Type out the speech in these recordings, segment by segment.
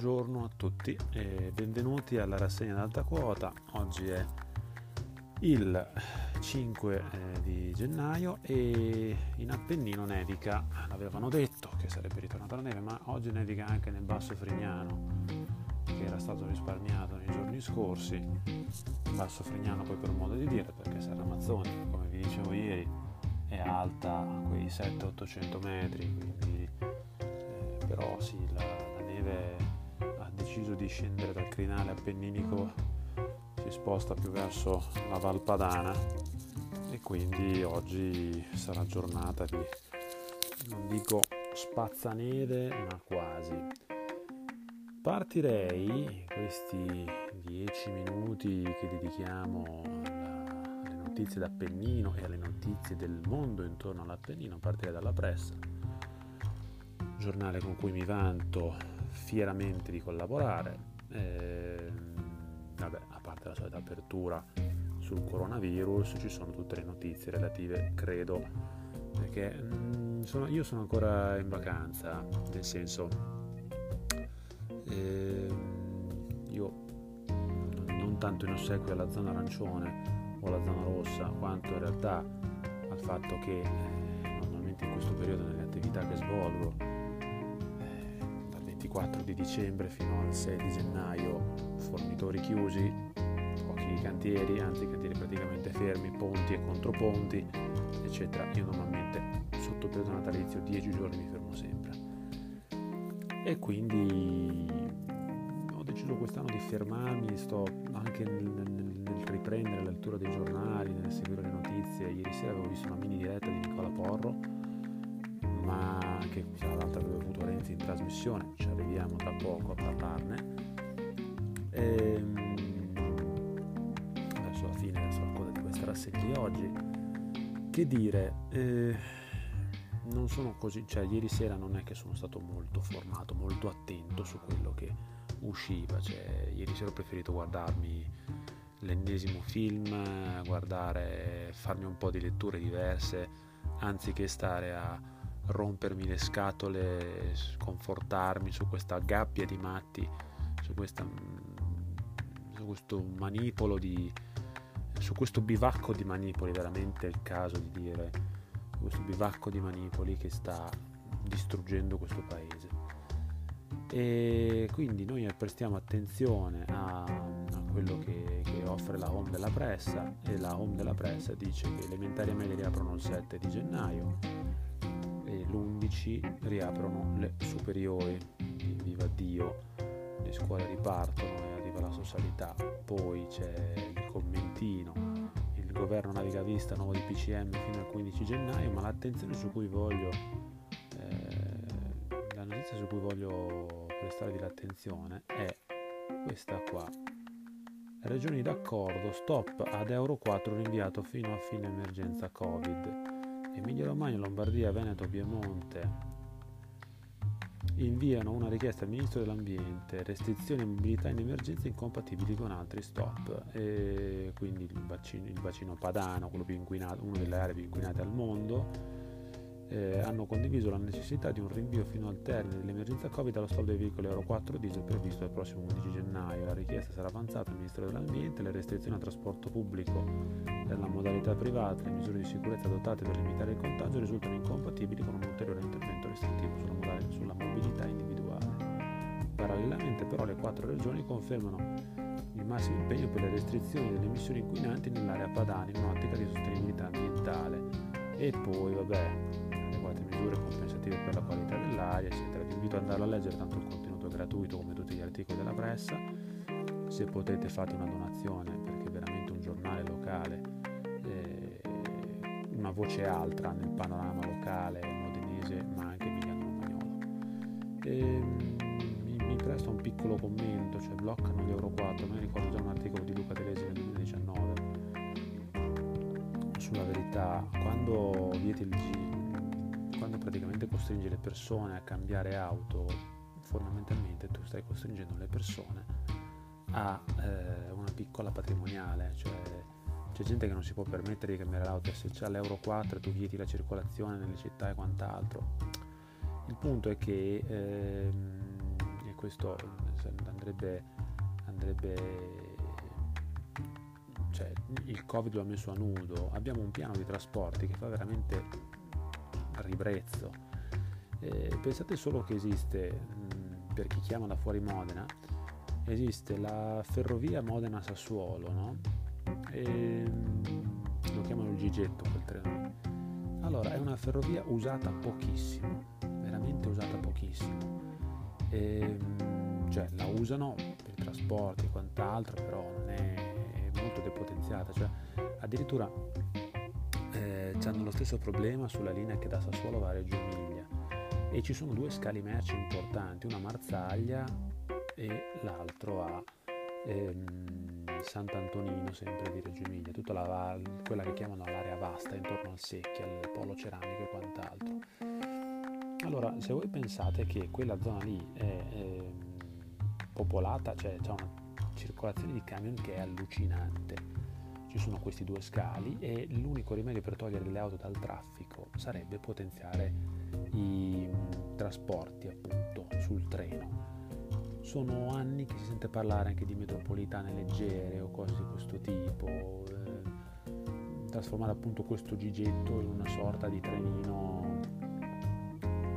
buongiorno a tutti e benvenuti alla rassegna d'alta quota. Oggi è il 5 eh, di gennaio e in Appennino nevica. L'avevano detto che sarebbe ritornata la neve, ma oggi nevica anche nel Basso Frignano, che era stato risparmiato nei giorni scorsi. Basso Frignano poi per modo di dire, perché Serra Mazzoni, come vi dicevo ieri, è alta quei 700-800 metri, quindi eh, però sì, la, la neve deciso di scendere dal crinale appenninico, si sposta più verso la Valpadana e quindi oggi sarà giornata di, non dico spazzaneve, ma quasi. Partirei questi 10 minuti che dedichiamo alle notizie d'Appennino e alle notizie del mondo intorno all'Appennino, partirei dalla pressa, giornale con cui mi vanto fieramente di collaborare. Eh, vabbè, a parte la solita apertura sul coronavirus, ci sono tutte le notizie relative, credo, perché mh, sono, io sono ancora in vacanza, nel senso, eh, io non tanto in ossequio alla zona arancione o alla zona rossa, quanto in realtà al fatto che eh, normalmente in questo periodo 24 di dicembre fino al 6 di gennaio, fornitori chiusi, pochi cantieri, anzi cantieri praticamente fermi, ponti e controponti, eccetera. Io normalmente sotto il periodo natalizio 10 giorni mi fermo sempre. E quindi ho deciso quest'anno di fermarmi, sto anche nel, nel, nel riprendere la lettura dei giornali, nel seguire le notizie. Ieri sera avevo visto una mini diretta di Nicola Porro, ma che tra l'altro avevo avuto Renzi in trasmissione, ci arriviamo tra poco a parlarne. Ehm, verso la fine, verso la coda di questa rassegna di oggi. Che dire, eh, non sono così, cioè ieri sera non è che sono stato molto formato, molto attento su quello che usciva, cioè ieri sera ho preferito guardarmi l'ennesimo film, guardare, farmi un po' di letture diverse, anziché stare a rompermi le scatole, sconfortarmi su questa gabbia di matti, su, questa, su questo manipolo di, su questo bivacco di manipoli, veramente è il caso di dire, questo bivacco di manipoli che sta distruggendo questo paese. E quindi noi prestiamo attenzione a, a quello che, che, offre la home della pressa e la home della pressa dice che elementari e medie riaprono il 7 di gennaio e l'11 riaprono le superiori, viva Dio, le scuole ripartono e arriva la socialità, poi c'è il commentino, il governo naviga vista nuovo di PCM fino al 15 gennaio, ma l'attenzione su cui voglio, eh, la notizia su cui voglio prestarvi l'attenzione è questa qua. Regioni d'accordo, stop ad Euro 4 rinviato fino a fine emergenza Covid. Emilia Romagna, Lombardia, Veneto, Piemonte inviano una richiesta al Ministro dell'Ambiente, restrizioni a mobilità in emergenza incompatibili con altri stop. E quindi il bacino, il bacino padano, una delle aree più inquinate al mondo, eh, hanno condiviso la necessità di un rinvio fino al termine dell'emergenza Covid allo stop dei veicoli Euro 4 diesel previsto il prossimo 11 gennaio. La richiesta sarà avanzata al Ministero dell'Ambiente, le restrizioni al trasporto pubblico nella modalità privata, le misure di sicurezza adottate per limitare il contagio risultano incompatibili con un ulteriore intervento restrittivo sulla, sulla mobilità individuale. Parallelamente però le quattro regioni confermano il massimo impegno per le restrizioni delle emissioni inquinanti nell'area padana in un'ottica di sostenibilità ambientale. E poi, vabbè, misure compensative per la qualità dell'aria, eccetera. Vi invito ad andarlo a leggere, tanto il contenuto è gratuito come tutti gli articoli della pressa. Se potete fate una donazione perché veramente un giornale locale, eh, una voce altra nel panorama locale modenese, ma anche emiliano-romagnolo. E, mi, mi presta un piccolo commento, cioè bloccano Euro 4, noi ricordo già un articolo di Luca Telesi nel 2019 sulla verità, quando vieti il costringi le persone a cambiare auto, fondamentalmente tu stai costringendo le persone a eh, una piccola patrimoniale, cioè c'è gente che non si può permettere di cambiare l'auto, se c'è l'Euro 4 tu vieti la circolazione nelle città e quant'altro. Il punto è che, ehm, e questo andrebbe, andrebbe cioè, il Covid lo ha messo a nudo, abbiamo un piano di trasporti che fa veramente ribrezzo. Eh, pensate solo che esiste, mh, per chi chiama da fuori Modena, esiste la ferrovia Modena-Sassuolo, no? E, mh, lo chiamano il Gigetto quel treno. Allora, è una ferrovia usata pochissimo, veramente usata pochissimo. E, mh, cioè, la usano per i trasporti e quant'altro, però non è molto depotenziata, cioè addirittura eh, hanno lo stesso problema sulla linea che da Sassuolo va a Reggio Emilia e ci sono due scali merci importanti, una a Marzaglia e l'altro a ehm, Sant'Antonino, sempre di Reggio Emilia, tutta la, quella che chiamano l'area vasta intorno al Secchia, al polo ceramico e quant'altro. Allora, se voi pensate che quella zona lì è eh, popolata, cioè c'è una circolazione di camion che è allucinante. Ci sono questi due scali e l'unico rimedio per togliere le auto dal traffico sarebbe potenziare i trasporti appunto sul treno. Sono anni che si sente parlare anche di metropolitane leggere o cose di questo tipo, eh, trasformare appunto questo gigetto in una sorta di trenino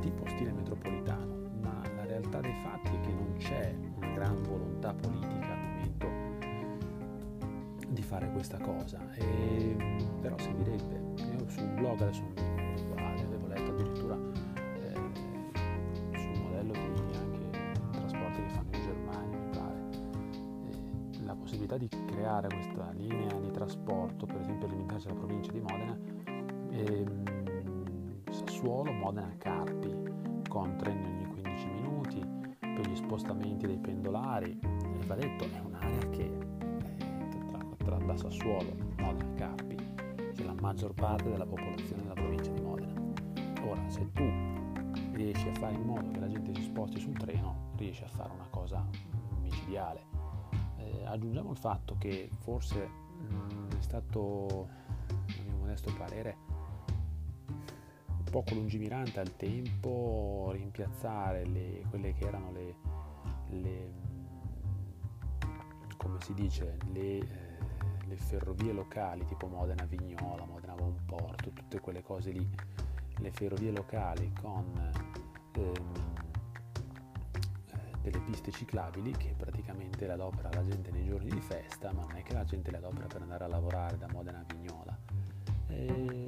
tipo stile metropolitano, ma la realtà dei fatti è che non c'è una gran volontà politica di fare questa cosa, e, però servirebbe. Io su un blog adesso non mi all'interno della provincia di Modena, eh, Sassuolo, Modena, Carpi, con treni ogni 15 minuti, per gli spostamenti dei pendolari, e va detto è un'area che tra, da Sassuolo, Modena, Carpi, c'è la maggior parte della popolazione della provincia di Modena. Ora, se tu riesci a fare in modo che la gente si sposti sul treno, riesci a fare una cosa micidiale. Eh, aggiungiamo il fatto che forse mh, mm, è stato, modesto parere, poco lungimirante al tempo rimpiazzare le, quelle che erano le, le come si dice, le eh, le ferrovie locali tipo Modena Vignola, Modena Bonporto, tutte quelle cose lì, le ferrovie locali con ehm, eh, delle piste ciclabili che praticamente le adopera la gente nei giorni di festa, ma non è che la gente le adopera per andare a lavorare da Modena a Vignola. E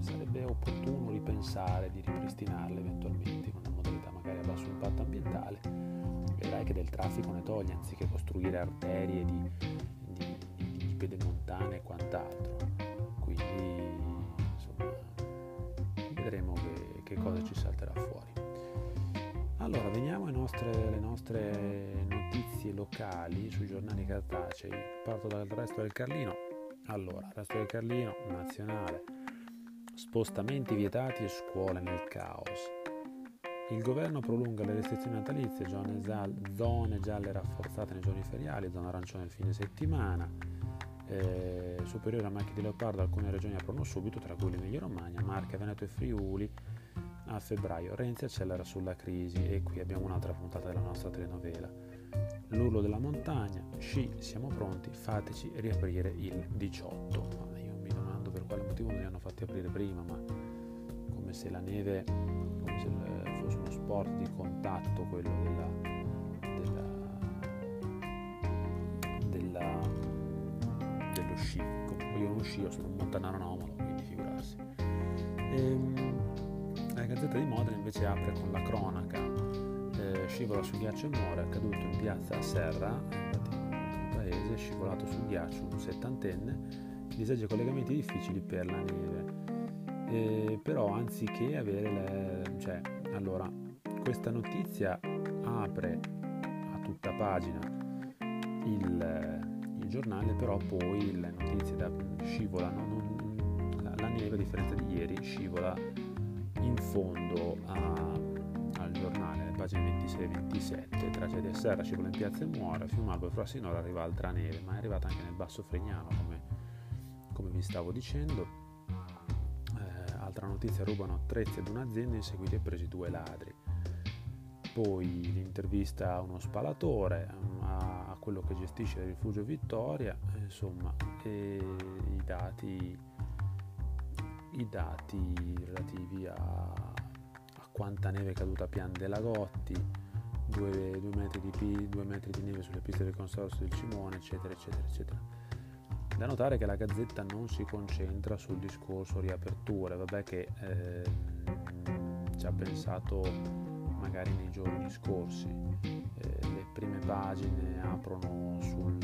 sarebbe opportuno ripensare di ripristinarle eventualmente in una modalità magari a basso impatto ambientale. Vedrai che del traffico ne toglie anziché costruire arterie di pedemontane e quant'altro. Quindi insomma vedremo che, che cosa ci salterà fuori. Allora, veniamo alle nostre, alle nostre notizie locali sui giornali cartacei. Parto dal resto del Carlino. Allora, resto del Carlino, nazionale. Spostamenti vietati e scuole nel caos. Il governo prolunga le restrizioni natalizie, zone gialle rafforzate nei giorni feriali, zona arancione il fine settimana eh, superiore a macchie di leopardo alcune regioni aprono subito, tra cui l'Emilia Romagna, Marche, Veneto e Friuli. A febbraio Renzi accelera sulla crisi e qui abbiamo un'altra puntata della nostra telenovela. L'urlo della montagna, sci, siamo pronti, fateci riaprire il 18. Ma io mi domando per quale motivo non li hanno fatti aprire prima, ma come se la neve come se fosse uno sport di contatto quello della sci. Io non scio, sono un montanaro anomalo, quindi figurarsi. Ehm, la Gazzetta di Modena invece apre con la cronaca. Scivola sul ghiaccio e muore, è accaduto in piazza Serra, infatti nel paese, scivolato sul ghiaccio un settantenne, disagi e collegamenti difficili per la neve. Eh, però anziché avere le... cioè, allora, questa notizia apre a tutta pagina il giornale, però poi le notizie da, scivolano, non, la, la, neve a differenza di ieri scivola in fondo a, al giornale, pagine 26 e 27, tragedia a Serra, scivola in piazza e muore, Fiumalbo e Frassinora arriva altra neve, ma è arrivata anche nel basso Fregnano, come, come vi stavo dicendo. Eh, altra notizia, rubano attrezzi ad un'azienda inseguiti e presi due ladri. poi l'intervista a uno spalatore, a, a quello che gestisce il rifugio Vittoria, insomma, i dati, i dati relativi a, quanta neve è caduta a Pian della Gotti, 2, metri, metri di neve sulle piste del consorzio del Cimone, eccetera, eccetera, eccetera. Da notare che la Gazzetta non si concentra sul discorso riaperture, vabbè che eh, ci ha pensato magari nei giorni scorsi. Eh, le prime pagine aprono sul,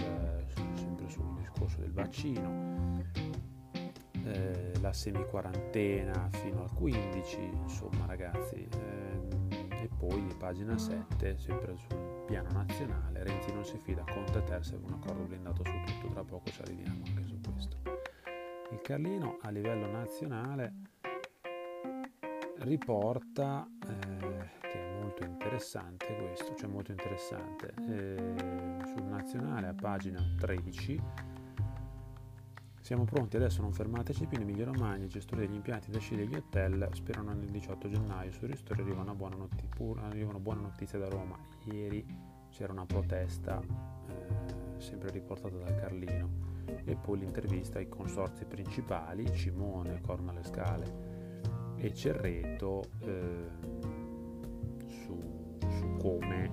sul, sempre sul discorso del vaccino, eh, la semi-quarantena fino al 15, insomma ragazzi, ehm, e poi pagina 7, sempre sul piano nazionale, Renzi non si fida, Conte Ter serve un accordo blindato su tutto, tra poco ci arriviamo anche su questo. Il Carlino a livello nazionale riporta eh, molto interessante questo, cioè molto interessante. Eh, sul nazionale a pagina 13 siamo pronti adesso, non fermateci più. In Emilia Romagna i gestori degli impianti da sci degli hotel sperano nel 18 gennaio. Sui ristori arriva una buona, notizia, arriva una buona notizia da Roma. Ieri c'era una protesta, eh, sempre riportata dal Carlino, e poi l'intervista ai consorzi principali, Cimone, Corna alle Scale e Cerreto. Eh, come,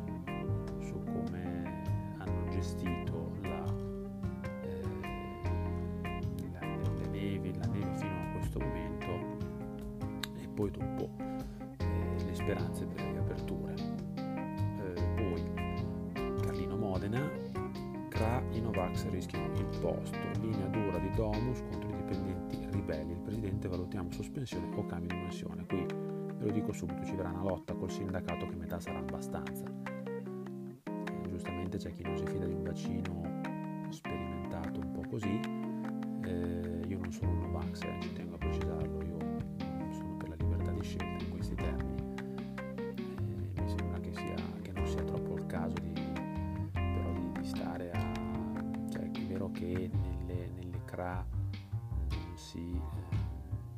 su come hanno gestito poi dopo eh, le speranze per le riaperture. Eh, poi Carlino Modena, CRA, i Novax rischiano il posto, linea dura di Domus contro i dipendenti ribelli, il presidente valutiamo sospensione o cambio di mansione. Qui Ve lo dico subito, ci verrà una lotta col sindacato che metà sarà abbastanza. Eh, giustamente c'è chi non si fida di un vaccino sperimentato un po' così. Eh, io non sono un Novax, eh, ci tengo a precisarlo, io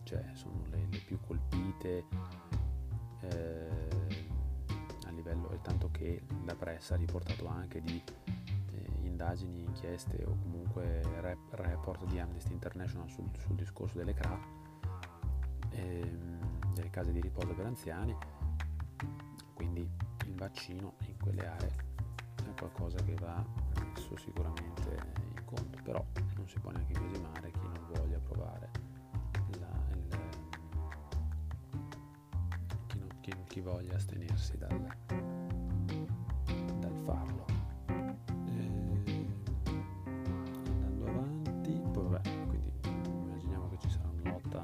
cioè sono le, le più colpite eh, a livello, e tanto che la pressa ha riportato anche di eh, indagini, inchieste o comunque rep- report di Amnesty International sul, sul discorso delle CRA, ehm, delle case di riposo per anziani, quindi il vaccino in quelle aree è qualcosa che va messo sicuramente in conto, però non si può neanche chi chi, voglia astenersi dal, dal farlo. E andando avanti, poi vabbè, quindi immaginiamo che ci sarà una lotta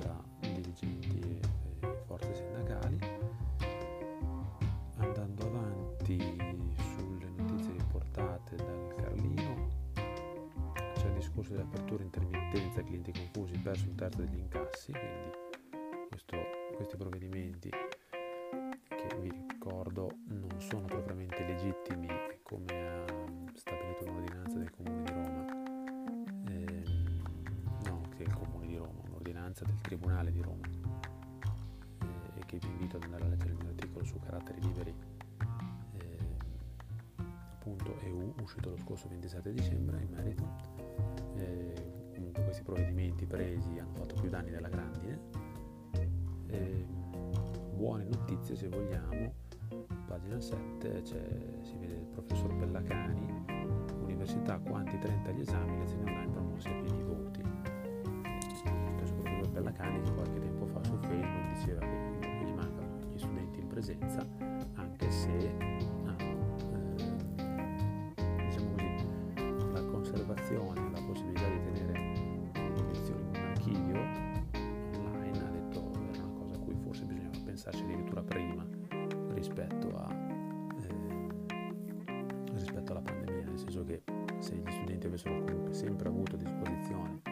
tra dirigenti e, e forze sindacali. Andando avanti sulle notizie riportate dal Carlino, c'è il discorso dell'apertura intermittenza, clienti confusi, perso un terzo degli incassi, quindi questi provvedimenti Tribunale di Roma eh, e che vi invito ad andare a leggere il mio articolo su caratteri liberi eh, uscito lo scorso 27 dicembre in merito. Eh, comunque questi provvedimenti presi hanno fatto più danni della grandine eh, buone notizie se vogliamo, pagina 7 si vede il professor Bellacani, Università quanti 30 gli esami, lezioni online promossi a pieni voti. Che qualche tempo fa su Facebook diceva che gli mancano gli studenti in presenza, anche se ah, eh, diciamo così, la conservazione, la possibilità di tenere le lezioni in un archivio pensarci addirittura prima rispetto, a, eh, rispetto alla pandemia, nel senso che se gli studenti avessero comunque sempre avuto a disposizione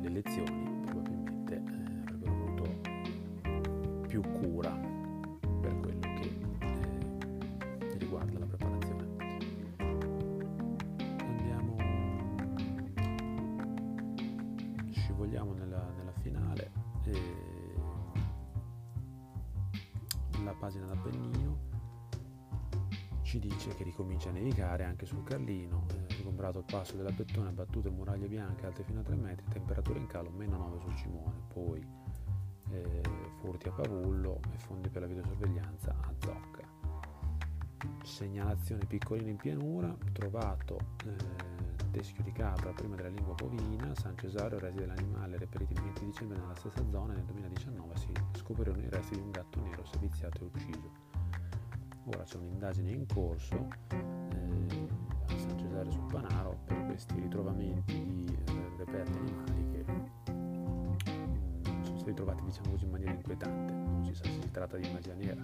le lezioni, probabilmente eh, avrebbero avuto più cura per quello che eh, riguarda la preparazione. Andiamo, scivoliamo nella, nella finale. Eh, nella pagina d'Appennino ci dice che ricomincia a nevicare anche sul Carlino, ricombrato il passo della Bettone, battute muraglie bianche alte fino a 3 metri, temperatura in calo meno 9 sul Cimone, poi eh, furti a Pavullo e fondi per la videosorveglianza a Zocca. Segnalazione piccolina in pianura, trovato eh, teschio di capra prima della lingua bovina, San Cesario, resti dell'animale reperiti il 20 dicembre nella stessa zona, nel 2019 si scoprirono i resti di un gatto nero seviziato e ucciso. Ora c'è un'indagine in corso eh, a San Cesare sul Panaro per questi ritrovamenti di eh, reperti animali che mm, sono stati trovati diciamo così in maniera inquietante. Non si sa se si tratta di magia nera,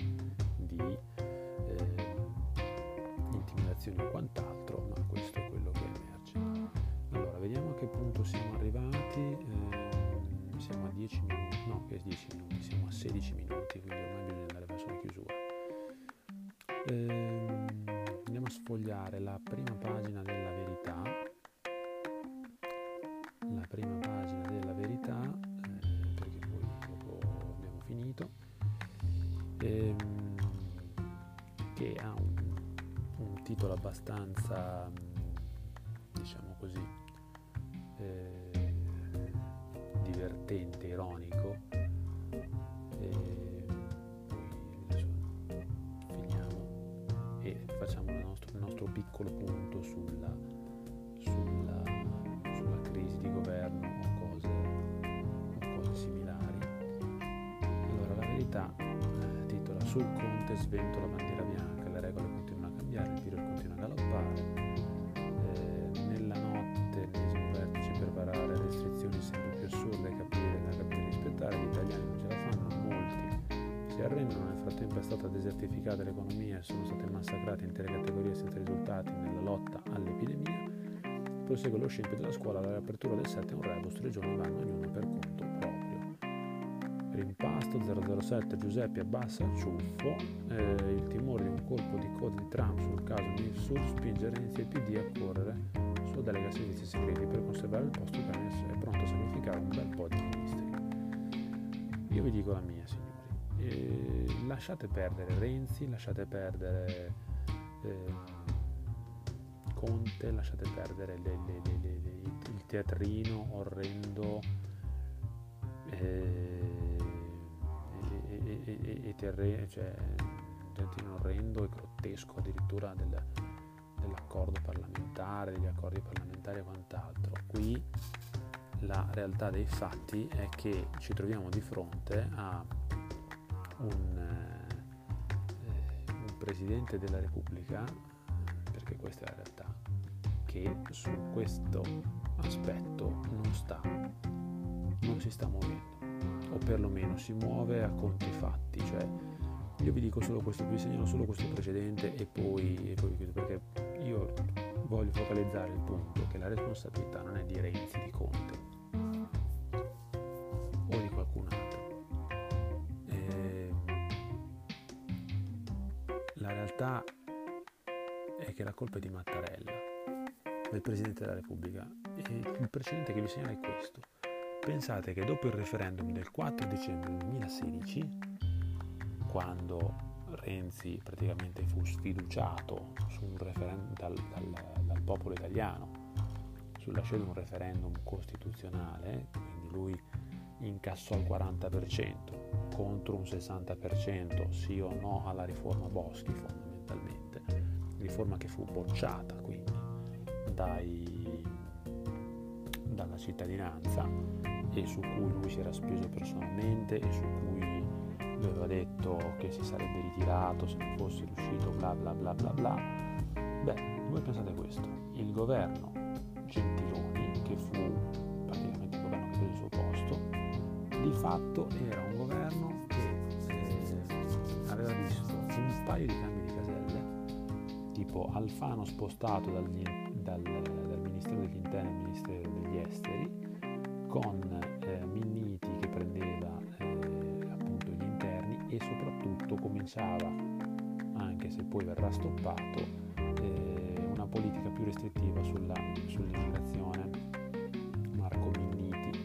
di eh, intimidazioni o quant'altro, ma questo è quello che emerge. Allora, vediamo a che punto siamo arrivati. Eh, siamo a 10 minuti, no, che 10 minuti, siamo a 16 minuti, quindi ormai bisogna andare verso la chiusura. Sfogliare la prima pagina della verità. La prima pagina della verità, eh, perché poi dopo abbiamo finito, ehm, che ha un, un, titolo abbastanza, diciamo così, eh, divertente, ironico. Piccolo punto sulla, sulla, sulla, crisi di governo o cose, o cose similari. Allora, la verità eh, titola Sul Conte svento la bandiera è stata desertificata l'economia e sono state massacrate intere categorie senza risultati nella lotta all'epidemia, prosegue lo scempio della scuola alla riapertura del 7 un rebus, tre giorni vanno ognuno per conto proprio. Rimpasto 007 Giuseppe abbassa il ciuffo, eh, il timore di un colpo di coda di Trump sul caso Mifsud spinge Renzi e PD a correre sulla delega servizi segreti per conservare il posto che è pronto a sacrificare un bel po' di ministri. Io vi dico la mia, signori lasciate perdere Renzi, lasciate perdere eh, Conte, lasciate perdere le, le, le, il teatrino orrendo eh, e, e, terreno, cioè teatrino orrendo e grottesco addirittura del, dell'accordo parlamentare, degli accordi parlamentari e quant'altro. Qui la realtà dei fatti è che ci troviamo di fronte a un, eh, un Presidente della Repubblica, perché questa è la realtà, che su questo aspetto non sta, non si sta muovendo, o perlomeno si muove a conti fatti, cioè io vi dico solo questo, vi segnalo solo questo precedente e poi, e poi perché io voglio focalizzare il punto che la responsabilità non è di Renzi, di Conte, colpa è di Mattarella, del Presidente della Repubblica. E il precedente che vi segnala è questo. Pensate che dopo il referendum del 4 dicembre 2016, quando Renzi praticamente fu sfiduciato referendum dal, dal, dal popolo italiano sulla scelta di un referendum costituzionale, quindi lui incassò il 40% contro un 60% sì o no alla riforma Boschi riforma che fu bocciata quindi dai, dalla cittadinanza e su cui lui si era speso personalmente e su cui lui aveva detto che si sarebbe ritirato se non fosse riuscito bla bla bla bla bla. Beh, voi pensate questo, il governo Gentiloni che fu di fatto era un governo che eh, aveva visto un paio di cambi tipo Alfano spostato dagli, dal, dal, Ministero degli Interni al Ministero degli Esteri, con eh, Minniti che prendeva eh, appunto gli interni e soprattutto cominciava, anche se poi verrà stoppato, eh, una politica più restrittiva sulla, sull'immigrazione. Marco Minniti.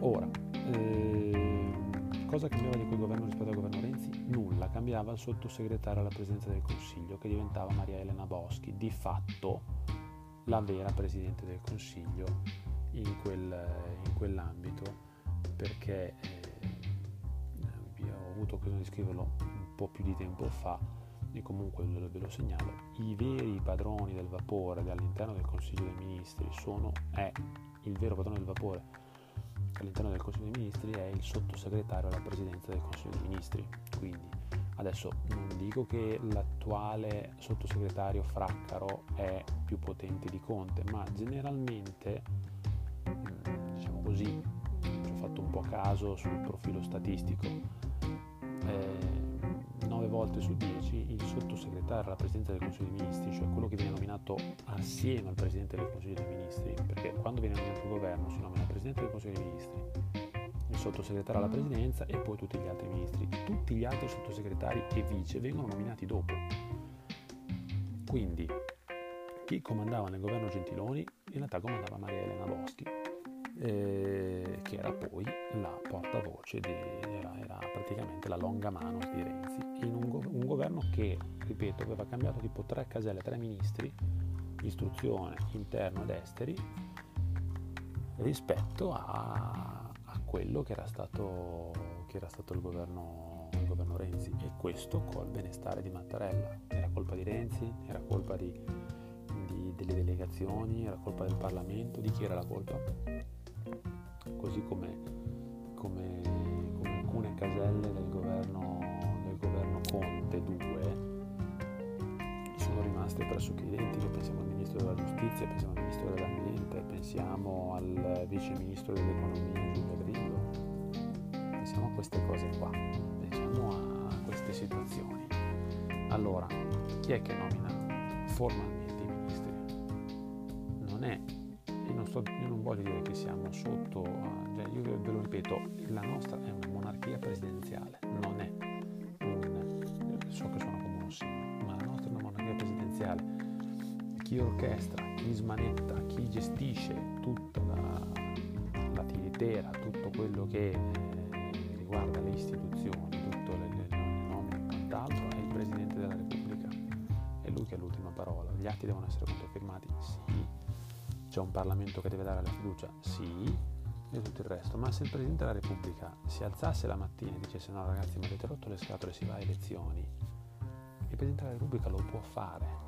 Ora, eh, cosa cambiava di quel governo rispetto al cambiava il sottosegretario alla presidenza del Consiglio che diventava Maria Elena Boschi, di fatto la vera Presidente del Consiglio in, quel, in quell'ambito, perché eh, ho avuto occasione di scriverlo un po' più di tempo fa e comunque ve lo segnalo, i veri padroni del vapore all'interno del Consiglio dei Ministri sono, è il vero padrone del vapore all'interno del Consiglio dei Ministri è il sottosegretario alla presidenza del Consiglio dei Ministri. Quindi adesso non dico che l'attuale sottosegretario Fraccaro è più potente di Conte, ma generalmente, diciamo così, ci ho fatto un po' caso sul profilo statistico. Eh, 9 volte su 10 il sottosegretario alla presidenza del Consiglio dei Ministri, cioè quello che viene nominato assieme al Presidente del Consiglio dei Ministri, perché quando viene nominato il governo si nomina il Presidente del Consiglio dei Ministri, sottosegretario alla presidenza e poi tutti gli altri ministri. Tutti gli altri sottosegretari e vice vengono nominati dopo. Quindi chi comandava nel governo Gentiloni in realtà comandava Maria Elena Boschi eh, che era poi la portavoce, di, era, era, praticamente la longa mano di Renzi, in un, go- un, governo che, ripeto, aveva cambiato tipo tre caselle, tre ministri, istruzione, interno ed esteri, rispetto a, quello che era stato, che era stato il, governo, il governo Renzi e questo col benestare di Mattarella. Era colpa di Renzi, era colpa di, di, delle delegazioni, era colpa del Parlamento, di chi era la colpa? così come, come, come alcune caselle del governo, del governo Conte 2 sono rimaste pressoché identiche, pensiamo al Ministro della Giustizia, pensiamo al Ministro dell'Ambiente, pensiamo al Vice Ministro dell'Economia Grillo, pensiamo a queste cose qua, pensiamo a queste situazioni. Allora, chi è che nomina formalmente i ministri? Non è sto, io non voglio dire che siamo sotto, cioè io ve lo ripeto, la nostra è una monarchia presidenziale, non è un, so che suona come un segno, ma la nostra è una monarchia presidenziale. Chi orchestra, chi smanetta, chi gestisce tutta la, la tiritera, tutto quello che riguarda le istituzioni, tutte le, le, le nomine e quant'altro, è il Presidente della Repubblica. È lui che ha l'ultima parola. Gli atti devono essere controfirmati? Sì c'è un Parlamento che deve dare la fiducia? Sì, e tutto il resto. Ma se il Presidente della Repubblica si alzasse la mattina e dicesse no ragazzi mi avete rotto le scatole, si va a elezioni, il Presidente della Repubblica lo può fare.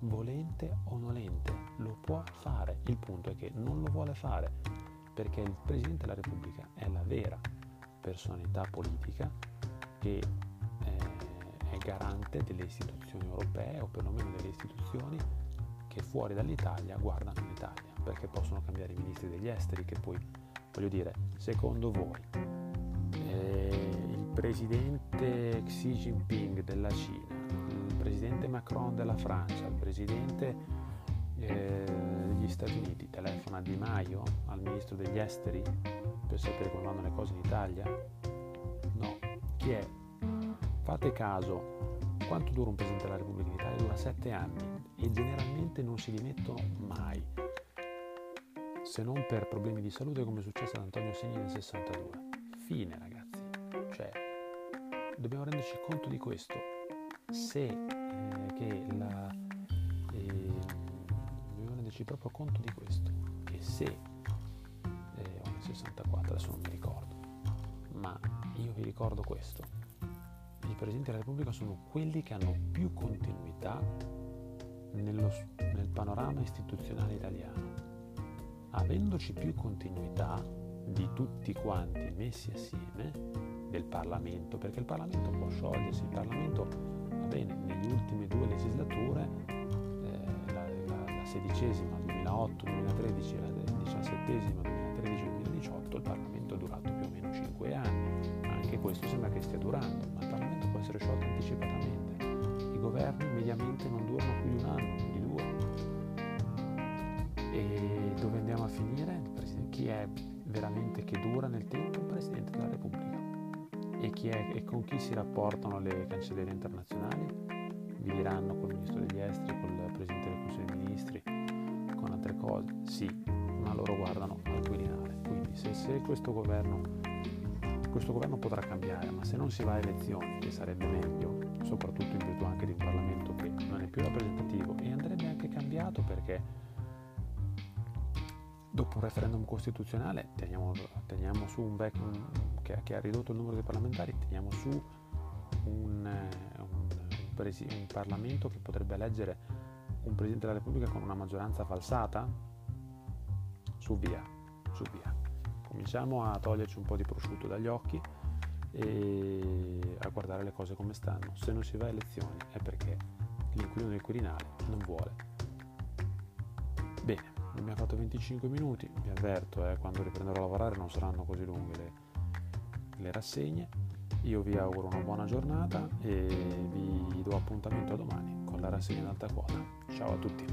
Volente o nolente, lo può fare. Il punto è che non lo vuole fare perché il Presidente della Repubblica è la vera personalità politica che eh, è garante delle istituzioni europee o perlomeno delle istituzioni che fuori dall'Italia guardano l'Italia, perché possono cambiare i ministri degli esteri che poi, voglio dire, secondo voi eh, il presidente Xi Jinping della Cina, il presidente Macron della Francia, il presidente eh, degli Stati Uniti telefona Di Maio al ministro degli esteri per sapere come vanno le cose in Italia? No. Chi è? Fate caso, quanto dura un Presidente della Repubblica in Italia? Dura sette anni e generalmente non si dimettono mai, se non per problemi di salute come è successo ad Antonio Segni nel 62. Fine ragazzi, cioè dobbiamo renderci conto di questo. Se eh, che la... Eh, dobbiamo renderci proprio conto di questo, che se 64 adesso non mi ricordo, ma io vi ricordo questo. I Presidenti della Repubblica sono quelli che hanno più continuità nello, nel panorama istituzionale italiano, avendoci più continuità di tutti quanti messi assieme del Parlamento, perché il Parlamento può sciogliersi, il Parlamento va bene, negli ultime due legislature, eh, la, la, la, sedicesima 2008-2013 e la diciassettesima 2013-2018, il Parlamento è durato più o meno cinque anni, anche questo sembra che stia durando, ma il Parlamento può essere sciolto anticipatamente i governi mediamente non durano più di un anno, di due. E dove andiamo a finire? Chi è veramente che dura nel tempo? Il Presidente della Repubblica. E, è, e con chi si rapportano le cancellerie internazionali? Vi diranno col Ministro degli Esteri, col Presidente del Consiglio dei Ministri, con altre cose? Sì, ma loro guardano se, se questo governo questo governo potrà cambiare, ma se non si va a elezioni, che sarebbe meglio, soprattutto in virtù anche di un Parlamento che non è più rappresentativo e andrebbe anche cambiato perché dopo un referendum costituzionale teniamo, teniamo su un, un che, che, ha ridotto il numero dei parlamentari, teniamo su un, un, un, presi, un Parlamento che potrebbe eleggere un Presidente della Repubblica con una maggioranza falsata? Su via. Cominciamo a toglierci un po' di prosciutto dagli occhi e a guardare le cose come stanno. Se non si va a elezioni è perché l'inquilino del Quirinale non vuole. Bene, abbiamo fatto 25 minuti, vi avverto, eh, quando riprenderò a lavorare non saranno così lunghe le, le rassegne. Io vi auguro una buona giornata e vi do appuntamento a domani con la rassegna in alta quota. Ciao a tutti.